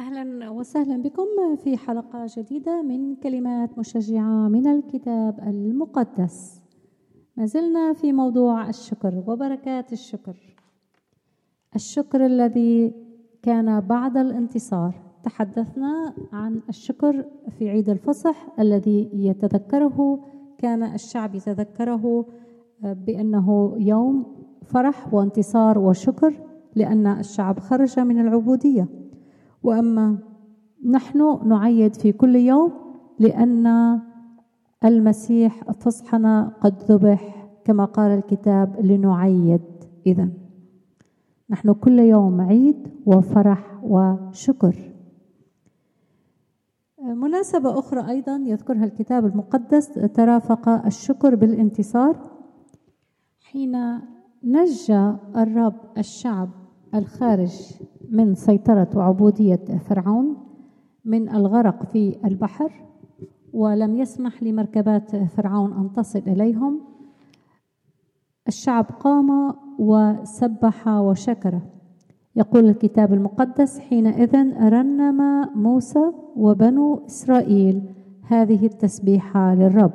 أهلا وسهلا بكم في حلقة جديدة من كلمات مشجعة من الكتاب المقدس. ما زلنا في موضوع الشكر وبركات الشكر. الشكر الذي كان بعد الانتصار. تحدثنا عن الشكر في عيد الفصح الذي يتذكره كان الشعب يتذكره بأنه يوم فرح وانتصار وشكر لأن الشعب خرج من العبودية. وأما نحن نعيد في كل يوم لأن المسيح فصحنا قد ذبح كما قال الكتاب لنعيد. اذا نحن كل يوم عيد وفرح وشكر. مناسبة أخرى أيضا يذكرها الكتاب المقدس ترافق الشكر بالانتصار حين نجى الرب الشعب الخارج. من سيطرة وعبودية فرعون من الغرق في البحر ولم يسمح لمركبات فرعون أن تصل إليهم. الشعب قام وسبح وشكر. يقول الكتاب المقدس حينئذ رنم موسى وبنو إسرائيل هذه التسبيحة للرب.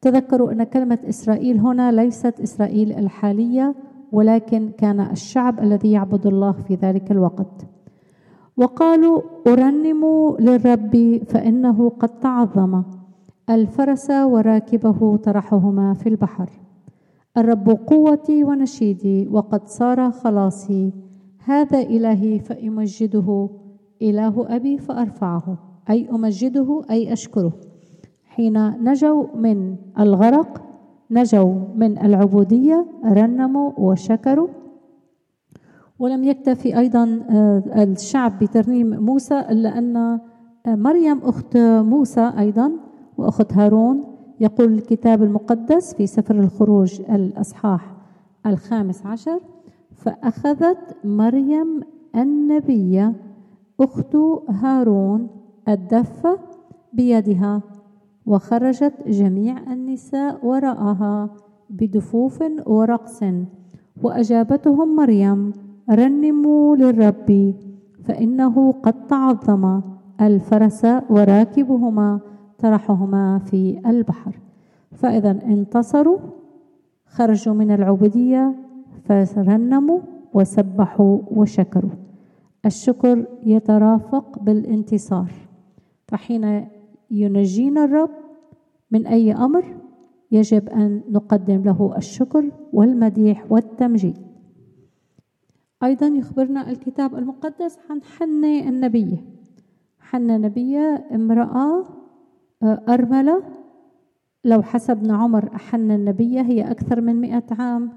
تذكروا أن كلمة إسرائيل هنا ليست إسرائيل الحالية ولكن كان الشعب الذي يعبد الله في ذلك الوقت. وقالوا أرنم للرب فإنه قد تعظم. الفرس وراكبه طرحهما في البحر. الرب قوتي ونشيدي وقد صار خلاصي. هذا إلهي فأمجده. إله أبي فأرفعه. أي أمجده أي أشكره. حين نجوا من الغرق نجوا من العبودية رنموا وشكروا. ولم يكتفي أيضا آه، الشعب بترنيم موسى إلا أن آه، مريم أخت موسى أيضا وأخت هارون. يقول الكتاب المقدس في سفر الخروج الأصحاح الخامس عشر فأخذت مريم النبية أخت هارون الدفة بيدها وخرجت جميع النساء وراءها بدفوف ورقص. وأجابتهم مريم رنموا للرب فإنه قد تعظم الفرس وراكبهما طرحهما في البحر. فإذا انتصروا خرجوا من العبودية فرنموا وسبحوا وشكروا. الشكر يترافق بالانتصار. فحين ينجينا الرب من أي أمر؟ يجب أن نقدم له الشكر والمديح والتمجيد. أيضا يخبرنا الكتاب المقدس عن حنة النبية حنة نبية امرأة آه، أرملة. لو حسبنا عمر حنة النبية هي أكثر من مئة عام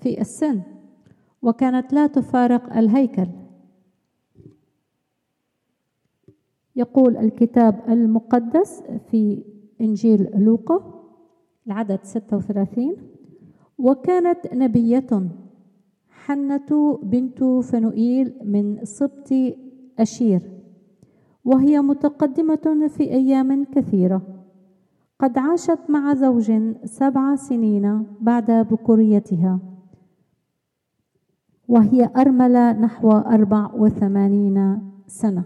في السن وكانت لا تفارق الهيكل. يقول الكتاب المقدس في إنجيل لوقا العدد 36 وكانت نبية حنة بنت فنوئيل من سبط أشير وهي متقدمة في أيام كثيرة. قد عاشت مع زوج سبع سنين بعد بكوريتها وهي أرملة نحو أربع وثمانين سنة.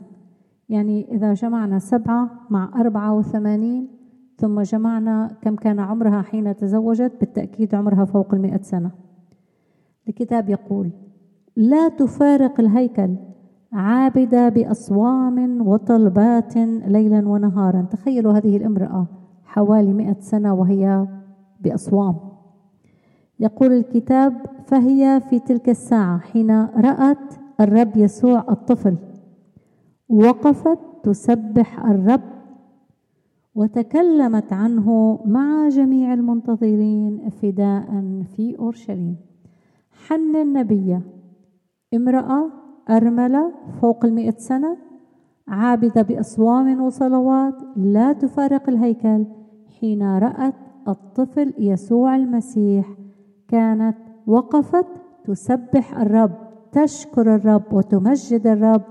يعني إذا جمعنا سبعة مع أربعة وثمانين ثم جمعنا كم كان عمرها حين تزوجت بالتأكيد عمرها فوق المئة سنة. الكتاب يقول لا تفارق الهيكل عابدة بأصوام وطلبات ليلا ونهارا. تخيلوا هذه الامرأة حوالي مئة سنة وهي بأصوام. يقول الكتاب فهي في تلك الساعة حين رأت الرب يسوع الطفل وقفت تسبح الرب وتكلمت عنه مع جميع المنتظرين فداء في أورشليم. حن النبيه امرأة أرملة فوق المئة سنة عابدة بأصوام وصلوات لا تفارق الهيكل. حين رأت الطفل يسوع المسيح كانت وقفت تسبح الرب تشكر الرب وتمجد الرب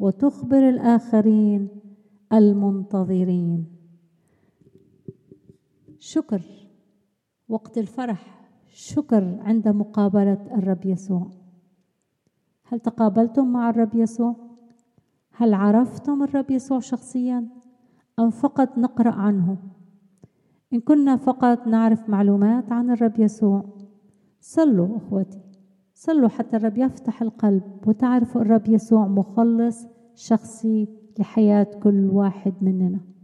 وتخبر الآخرين المنتظرين. شكر. وقت الفرح شكر عند مقابلة الرب يسوع. هل تقابلتم مع الرب يسوع؟ هل عرفتم الرب يسوع شخصيا؟ أم فقط نقرأ عنه؟ إن كنا فقط نعرف معلومات عن الرب يسوع صلوا أخوتي. صلوا حتى الرب يفتح القلب وتعرفوا الرب يسوع مخلص شخصي لحياة كل واحد مننا.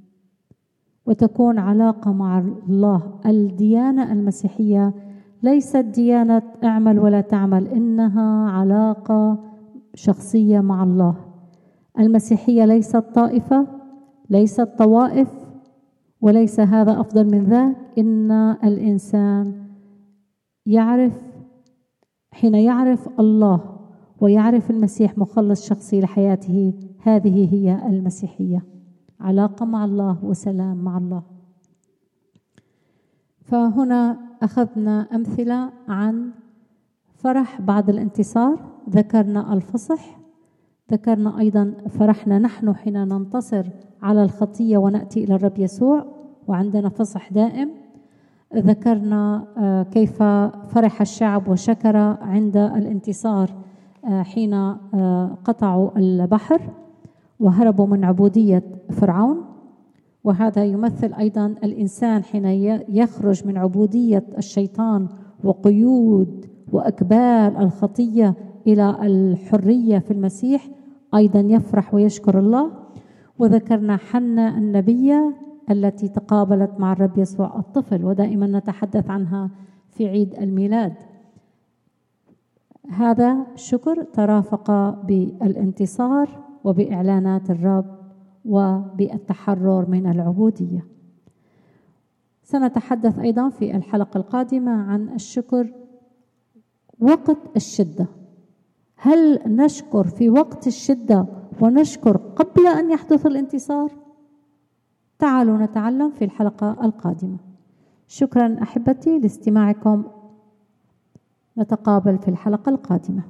وتكون علاقة مع الله. الديانة المسيحية ليست ديانة اعمل ولا تعمل إنها علاقة شخصية مع الله. المسيحية ليست طائفة ليست طوائف وليس هذا أفضل من ذاك. إن الإنسان يعرف حين يعرف الله ويعرف المسيح مخلص شخصي لحياته هذه هي المسيحية. علاقة مع الله وسلام مع الله. فهنا أخذنا أمثلة عن فرح بعد الانتصار. ذكرنا الفصح ذكرنا أيضا فرحنا نحن حين ننتصر على الخطية ونأتي إلى الرب يسوع وعندنا فصح دائم. ذكرنا آه، كيف فرح الشعب وشكر عند الانتصار آه، حين آه، قطعوا البحر. وهربوا من عبودية فرعون. وهذا يمثل أيضا الإنسان حين يخرج من عبودية الشيطان وقيود وأكبال الخطية إلى الحرية في المسيح أيضا يفرح ويشكر الله. وذكرنا حنا النبيه التي تقابلت مع الرب يسوع الطفل ودائما نتحدث عنها في عيد الميلاد. هذا شكر ترافق بالانتصار. وبإعلانات الرب وبالتحرر من العبودية. سنتحدث أيضا في الحلقة القادمة عن الشكر وقت الشدة. هل نشكر في وقت الشدة ونشكر قبل أن يحدث الانتصار؟ تعالوا نتعلم في الحلقة القادمة. شكرا أحبتي لاستماعكم. نتقابل في الحلقة القادمة.